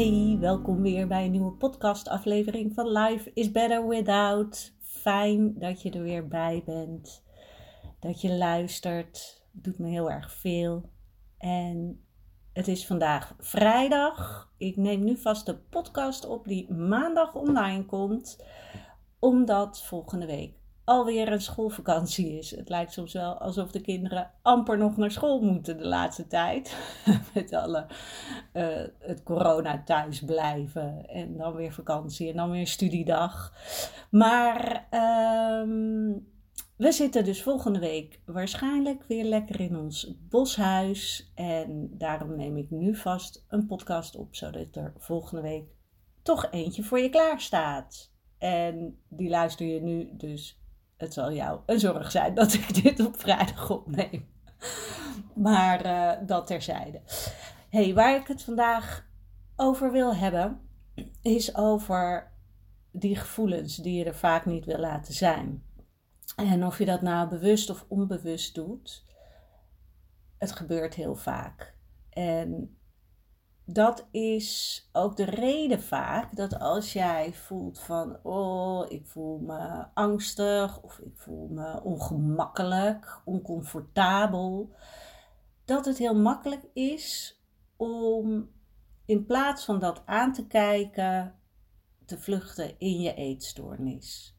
Hey, welkom weer bij een nieuwe podcastaflevering van Life is Better Without. Fijn dat je er weer bij bent, dat je luistert. Doet me heel erg veel. En het is vandaag vrijdag. Ik neem nu vast de podcast op die maandag online komt, omdat volgende week alweer een schoolvakantie is. Het lijkt soms wel alsof de kinderen amper nog naar school moeten de laatste tijd. Met alle uh, het corona thuis blijven en dan weer vakantie en dan weer studiedag. Maar um, we zitten dus volgende week waarschijnlijk weer lekker in ons boshuis. En daarom neem ik nu vast een podcast op, zodat er volgende week toch eentje voor je klaar staat. En die luister je nu dus het zal jou een zorg zijn dat ik dit op vrijdag opneem. Maar uh, dat terzijde. hey, waar ik het vandaag over wil hebben, is over die gevoelens die je er vaak niet wil laten zijn. En of je dat nou bewust of onbewust doet, het gebeurt heel vaak. En dat is ook de reden vaak dat als jij voelt van, oh, ik voel me angstig of ik voel me ongemakkelijk, oncomfortabel, dat het heel makkelijk is om in plaats van dat aan te kijken, te vluchten in je eetstoornis.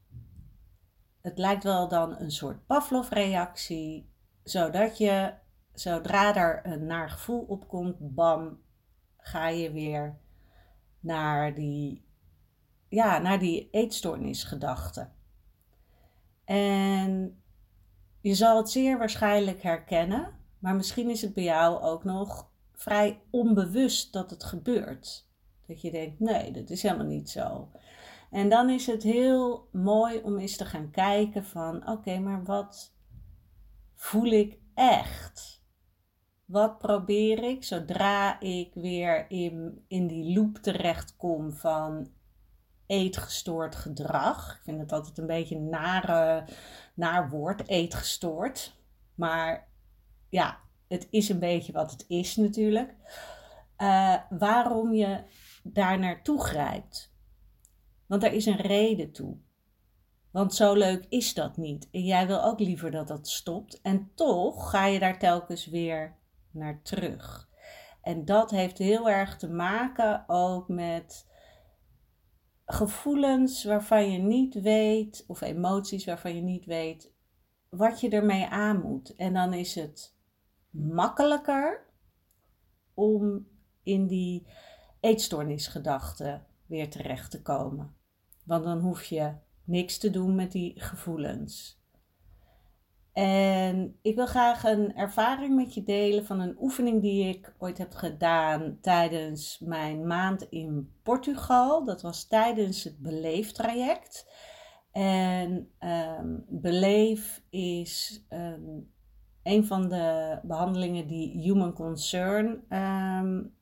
Het lijkt wel dan een soort Pavlov-reactie, zodat je, zodra er een naar gevoel opkomt, bam, ga je weer naar die, ja, naar die eetstoornisgedachte. En je zal het zeer waarschijnlijk herkennen, maar misschien is het bij jou ook nog vrij onbewust dat het gebeurt. Dat je denkt, nee, dat is helemaal niet zo. En dan is het heel mooi om eens te gaan kijken van, oké, maar wat voel ik echt? Wat probeer ik zodra ik weer in, in die loop terechtkom van eetgestoord gedrag? Ik vind het altijd een beetje een nare, naar woord, eetgestoord. Maar ja, het is een beetje wat het is natuurlijk. Uh, waarom je daar naartoe grijpt. Want er is een reden toe. Want zo leuk is dat niet. En jij wil ook liever dat dat stopt. En toch ga je daar telkens weer naar terug. En dat heeft heel erg te maken ook met gevoelens waarvan je niet weet, of emoties waarvan je niet weet wat je ermee aan moet. En dan is het makkelijker om in die eetstoornisgedachten weer terecht te komen. Want dan hoef je niks te doen met die gevoelens. En ik wil graag een ervaring met je delen van een oefening die ik ooit heb gedaan tijdens mijn maand in Portugal. Dat was tijdens het Beleeftraject. En um, Beleef is um, een van de behandelingen die Human Concern um,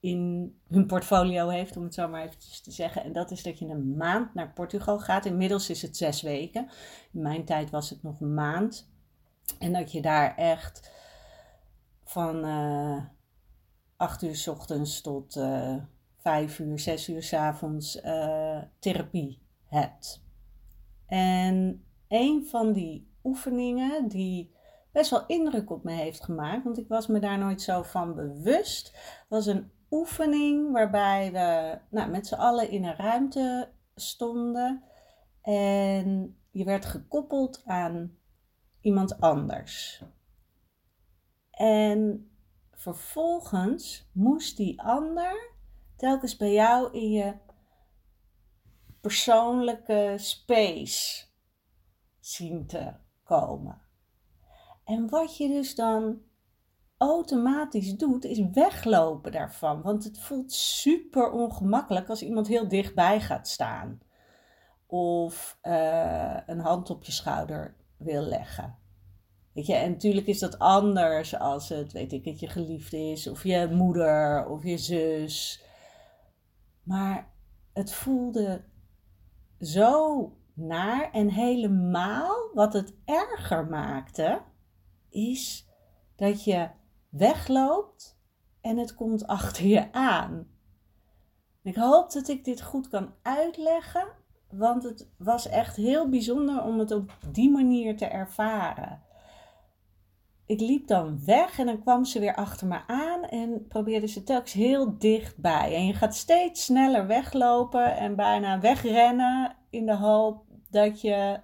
in hun portfolio heeft, om het zo maar eventjes te zeggen. En dat is dat je een maand naar Portugal gaat. Inmiddels is het zes weken. In mijn tijd was het nog een maand. En dat je daar echt van uh, acht uur s ochtends tot uh, vijf uur, zes uur s avonds uh, therapie hebt. En een van die oefeningen die best wel indruk op me heeft gemaakt, want ik was me daar nooit zo van bewust, was een oefening waarbij we nou, met z'n allen in een ruimte stonden en je werd gekoppeld aan iemand anders. En vervolgens moest die ander telkens bij jou in je persoonlijke space zien te komen. En wat je dus dan automatisch doet, is weglopen daarvan. Want het voelt super ongemakkelijk als iemand heel dichtbij gaat staan. Of uh, een hand op je schouder wil leggen. Weet je, en natuurlijk is dat anders als het, weet ik, het je geliefde is, of je moeder, of je zus. Maar het voelde zo naar en helemaal wat het erger maakte, is dat je wegloopt en het komt achter je aan. Ik hoop dat ik dit goed kan uitleggen, want het was echt heel bijzonder om het op die manier te ervaren. Ik liep dan weg en dan kwam ze weer achter me aan en probeerde ze telkens heel dichtbij. En je gaat steeds sneller weglopen en bijna wegrennen in de hoop dat je,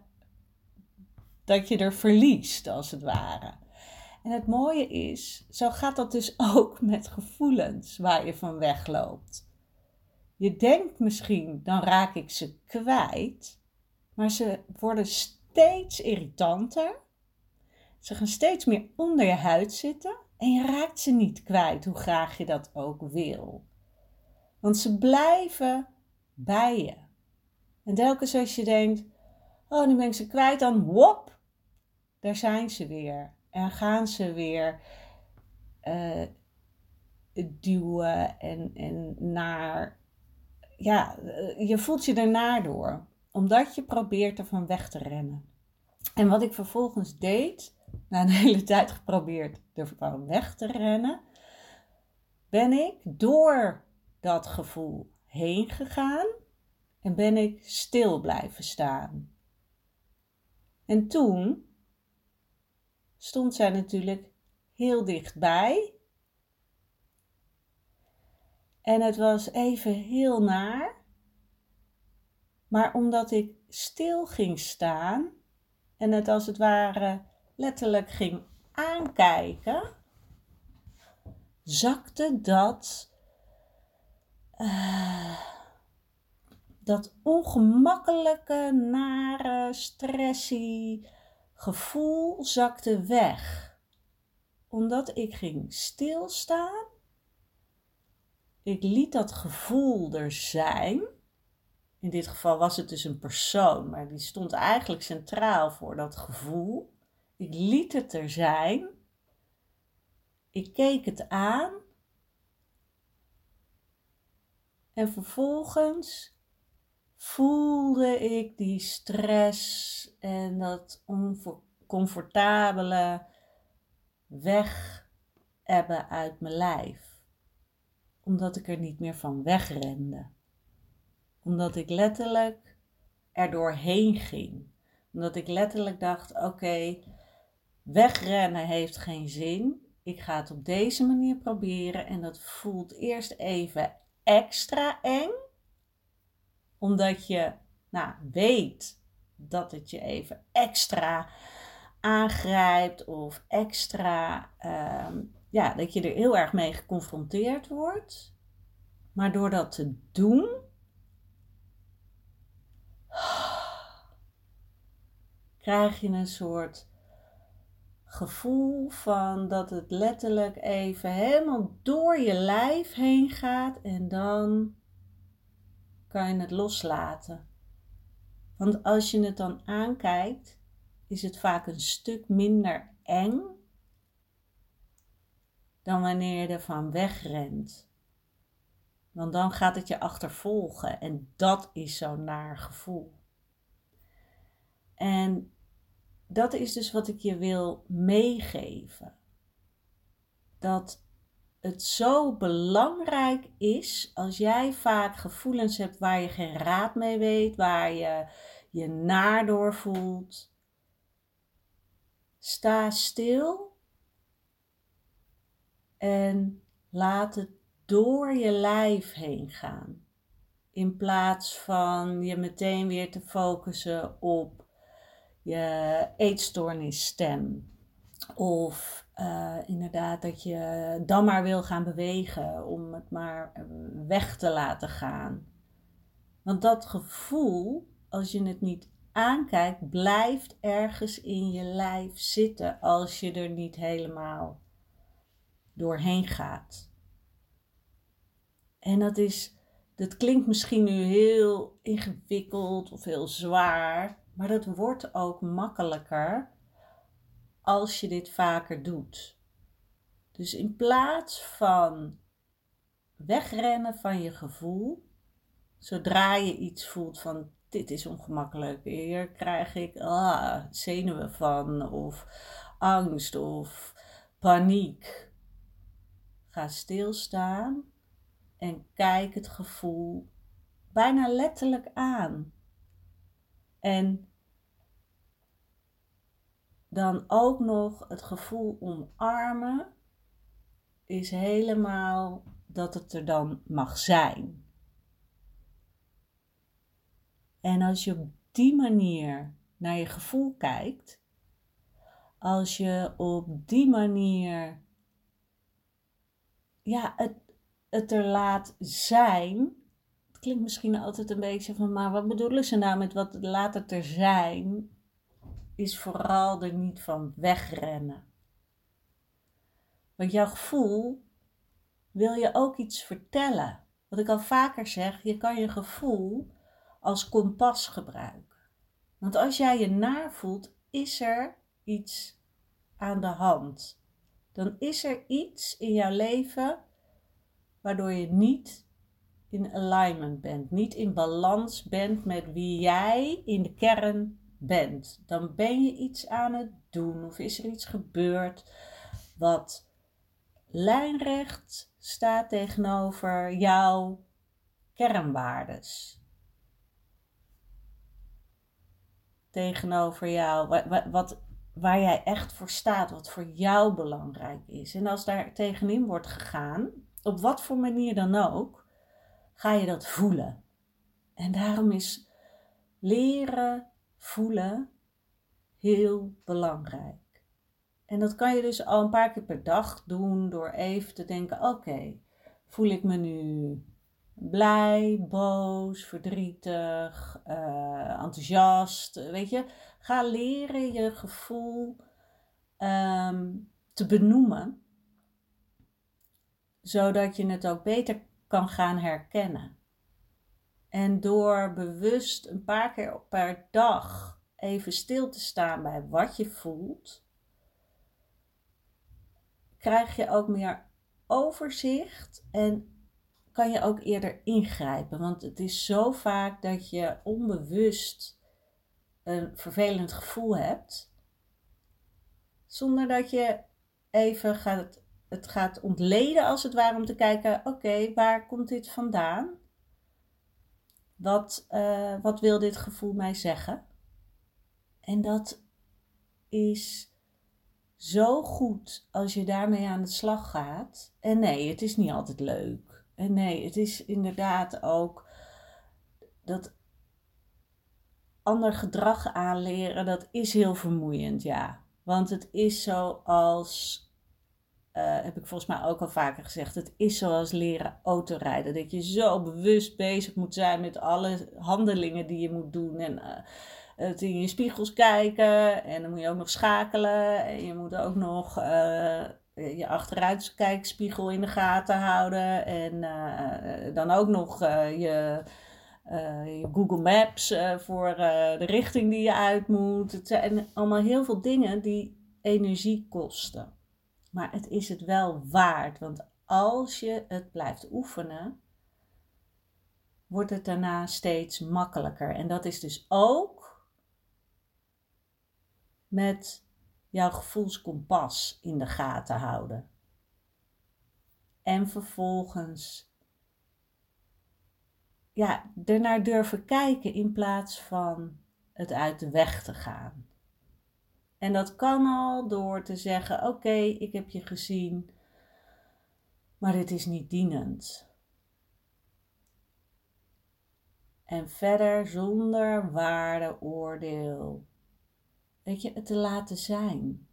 dat je er verliest, als het ware. En het mooie is, zo gaat dat dus ook met gevoelens waar je van wegloopt. Je denkt misschien, dan raak ik ze kwijt, maar ze worden steeds irritanter. Ze gaan steeds meer onder je huid zitten en je raakt ze niet kwijt, hoe graag je dat ook wil. Want ze blijven bij je. En telkens als je denkt, oh nu ben ik ze kwijt, dan wop, daar zijn ze weer. En gaan ze weer uh, duwen en, en naar. Ja, eh, je voelt je ernaar door, omdat je probeert ervan weg te rennen. En wat ik vervolgens deed, na een hele tijd geprobeerd ervan weg te rennen, ben ik door dat gevoel heen gegaan en ben ik stil blijven staan. En toen stond zij natuurlijk heel dichtbij. En het was even heel naar. Maar omdat ik stil ging staan en het als het ware letterlijk ging aankijken, zakte dat, uh, dat ongemakkelijke, nare, stressie, gevoel zakte weg. Omdat ik ging stilstaan. Ik liet dat gevoel er zijn. In dit geval was het dus een persoon, maar die stond eigenlijk centraal voor dat gevoel. Ik liet het er zijn. Ik keek het aan. En vervolgens voelde ik die stress en dat oncomfortabele weg hebben uit mijn lijf. Omdat ik er niet meer van wegrende. Omdat ik letterlijk er doorheen ging. Omdat ik letterlijk dacht: oké, wegrennen heeft geen zin. Ik ga het op deze manier proberen en dat voelt eerst even extra eng omdat je nou, weet dat het je even extra aangrijpt of extra, ehm, ja, dat je er heel erg mee geconfronteerd wordt. Maar door dat te doen, krijg je een soort gevoel van dat het letterlijk even helemaal door je lijf heen gaat en dan kan je het loslaten. Want als je het dan aankijkt, is het vaak een stuk minder eng dan wanneer je ervan wegrent. Want dan gaat het je achtervolgen en dat is zo'n naar gevoel. En dat is dus wat ik je wil meegeven. Dat het zo belangrijk is als jij vaak gevoelens hebt waar je geen raad mee weet, waar je je naar door voelt. Sta stil en laat het door je lijf heen gaan. In plaats van je meteen weer te focussen op je eetstoornisstem Of uh, inderdaad dat je dan maar wil gaan bewegen om het maar weg te laten gaan. Want dat gevoel, als je het niet aankijkt, blijft ergens in je lijf zitten als je er niet helemaal doorheen gaat. En dat is, dat klinkt misschien nu heel ingewikkeld of heel zwaar, maar dat wordt ook makkelijker als je dit vaker doet. Dus in plaats van wegrennen van je gevoel, zodra je iets voelt van dit is ongemakkelijk, hier krijg ik ah, zenuwen van of angst of paniek. Ga stilstaan en kijk het gevoel bijna letterlijk aan. En dan ook nog het gevoel omarmen is helemaal dat het er dan mag zijn. En als je op die manier naar je gevoel kijkt, als je op die manier ja, het, het er laat zijn. Het klinkt misschien altijd een beetje van, maar wat bedoelen ze nou met wat laat het er zijn? Is vooral er niet van wegrennen. Want jouw gevoel wil je ook iets vertellen. Wat ik al vaker zeg, je kan je gevoel als kompas gebruiken. Want als jij je naar voelt, is er iets aan de hand. Dan is er iets in jouw leven waardoor je niet in alignment bent, niet in balans bent met wie jij in de kern bent. Dan ben je iets aan het doen of is er iets gebeurd wat lijnrecht staat tegenover jouw kernwaardes. Tegenover jou, wat, wat, waar jij echt voor staat, wat voor jou belangrijk is. En als daar tegenin wordt gegaan, op wat voor manier dan ook, ga je dat voelen. En daarom is leren voelen heel belangrijk. En dat kan je dus al een paar keer per dag doen door even te denken: oké, voel ik me nu blij, boos, verdrietig, uh, enthousiast? Weet je, ga leren je gevoel um, te benoemen zodat je het ook beter kan gaan herkennen. En door bewust een paar keer per dag even stil te staan bij wat je voelt, krijg je ook meer overzicht en kan je ook eerder ingrijpen. Want het is zo vaak dat je onbewust een vervelend gevoel hebt, zonder dat je even gaat het gaat ontleden als het ware om te kijken, oké, waar komt dit vandaan? Wat, uh, wat wil dit gevoel mij zeggen? En dat is zo goed als je daarmee aan de slag gaat. En nee, het is niet altijd leuk. En nee, het is inderdaad ook dat ander gedrag aanleren, dat is heel vermoeiend, ja. Want het is zoals uh, heb ik volgens mij ook al vaker gezegd. Het is zoals leren autorijden. Dat je zo bewust bezig moet zijn met alle handelingen die je moet doen. En het in je spiegels kijken. En dan moet je ook nog schakelen. En je moet ook nog uh, je achteruitkijkspiegel in de gaten houden. En dan ook nog je, je Google Maps voor de richting die je uit moet. Het zijn allemaal heel veel dingen die energie kosten. Maar het is het wel waard, want als je het blijft oefenen, wordt het daarna steeds makkelijker. En dat is dus ook met jouw gevoelskompas in de gaten houden. En vervolgens ja, ernaar durven kijken in plaats van het uit de weg te gaan. En dat kan al door te zeggen: Oké, ik heb je gezien, maar dit is niet dienend. En verder zonder waardeoordeel. Weet je, het te laten zijn.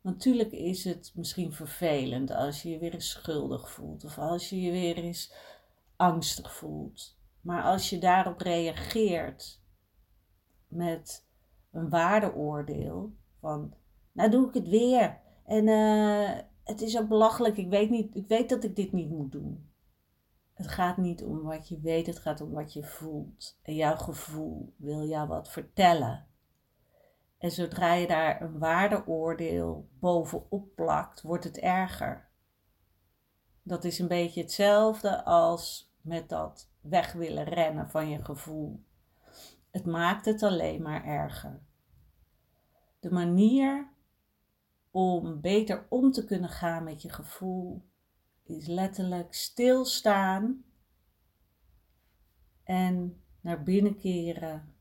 Natuurlijk is het misschien vervelend als je je weer eens schuldig voelt of als je je weer eens angstig voelt. Maar als je daarop reageert met een waardeoordeel van, nou doe ik het weer. En uh, het is ook belachelijk, ik weet, niet, ik weet dat ik dit niet moet doen. Het gaat niet om wat je weet, het gaat om wat je voelt. En jouw gevoel wil jou wat vertellen. En zodra je daar een waardeoordeel bovenop plakt, wordt het erger. Dat is een beetje hetzelfde als met dat weg willen rennen van je gevoel. Het maakt het alleen maar erger. De manier om beter om te kunnen gaan met je gevoel is letterlijk stilstaan en naar binnen keren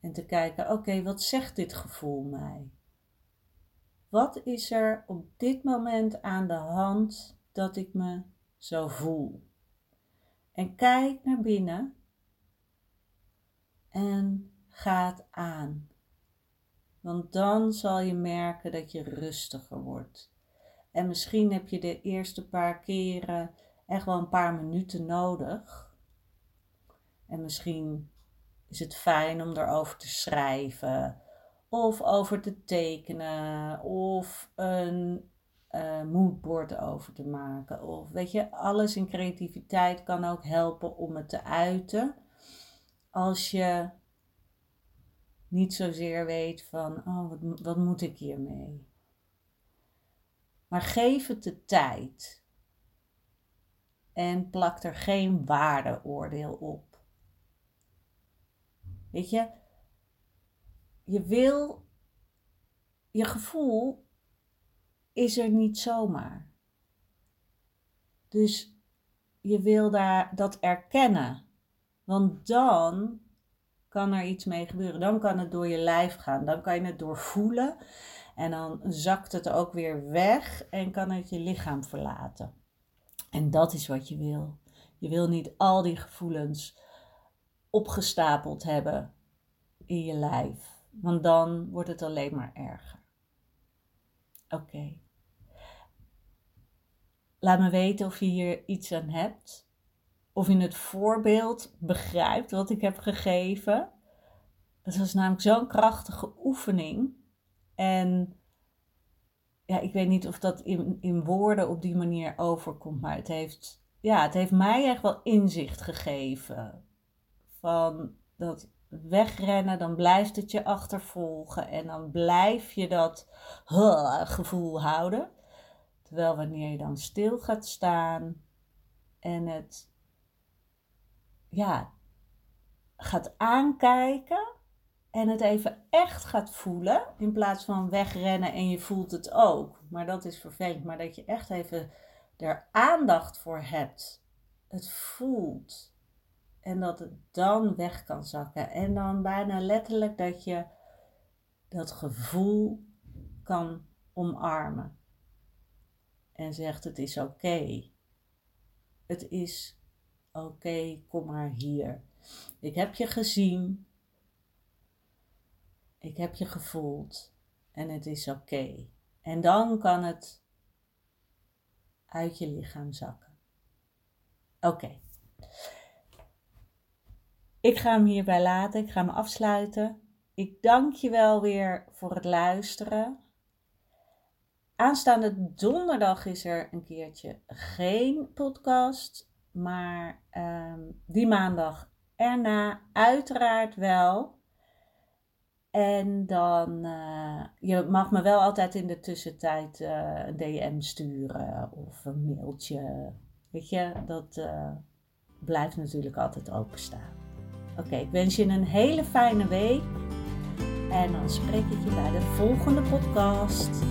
en te kijken: oké, wat zegt dit gevoel mij? Wat is er op dit moment aan de hand dat ik me zo voel? En kijk naar binnen en ga aan. Want dan zal je merken dat je rustiger wordt. En misschien heb je de eerste paar keren echt wel een paar minuten nodig. En misschien is het fijn om erover te schrijven, of over te tekenen, of een uh, moodboard over te maken. Of weet je, alles in creativiteit kan ook helpen om het te uiten. Als je niet zozeer weet van, oh, wat, wat moet ik hiermee? Maar geef het de tijd. En plak er geen waardeoordeel op. Weet je, je wil, je gevoel is er niet zomaar. Dus je wil daar dat erkennen. Want dan kan er iets mee gebeuren. Dan kan het door je lijf gaan. Dan kan je het doorvoelen. En dan zakt het ook weer weg en kan het je lichaam verlaten. En dat is wat je wil. Je wil niet al die gevoelens opgestapeld hebben in je lijf. Want dan wordt het alleen maar erger. Oké. Laat me weten of je hier iets aan hebt. Of je het voorbeeld begrijpt wat ik heb gegeven. Dat was namelijk zo'n krachtige oefening. En ja, ik weet niet of dat in, in woorden op die manier overkomt. Maar het heeft, ja, het heeft mij echt wel inzicht gegeven. Van dat wegrennen, dan blijft het je achtervolgen. En dan blijf je dat gevoel houden. Terwijl wanneer je dan stil gaat staan en het ja, gaat aankijken en het even echt gaat voelen, in plaats van wegrennen en je voelt het ook. Maar dat is vervelend, maar dat je echt even er aandacht voor hebt. Het voelt. En dat het dan weg kan zakken. En dan bijna letterlijk dat je dat gevoel kan omarmen en zegt het is oké. Het is oké, kom maar hier. Ik heb je gezien. Ik heb je gevoeld en het is oké. En dan kan het uit je lichaam zakken. Oké. Ik ga hem hierbij laten. Ik ga hem afsluiten. Ik dank je wel weer voor het luisteren. Aanstaande donderdag is er een keertje geen podcast. Maar ehm, die maandag erna uiteraard wel. En dan, uh, je mag me wel altijd in de tussentijd uh, een DM sturen of een mailtje. Weet je, dat uh, blijft natuurlijk altijd openstaan. Oké, ik wens je een hele fijne week. En dan spreek ik je bij de volgende podcast.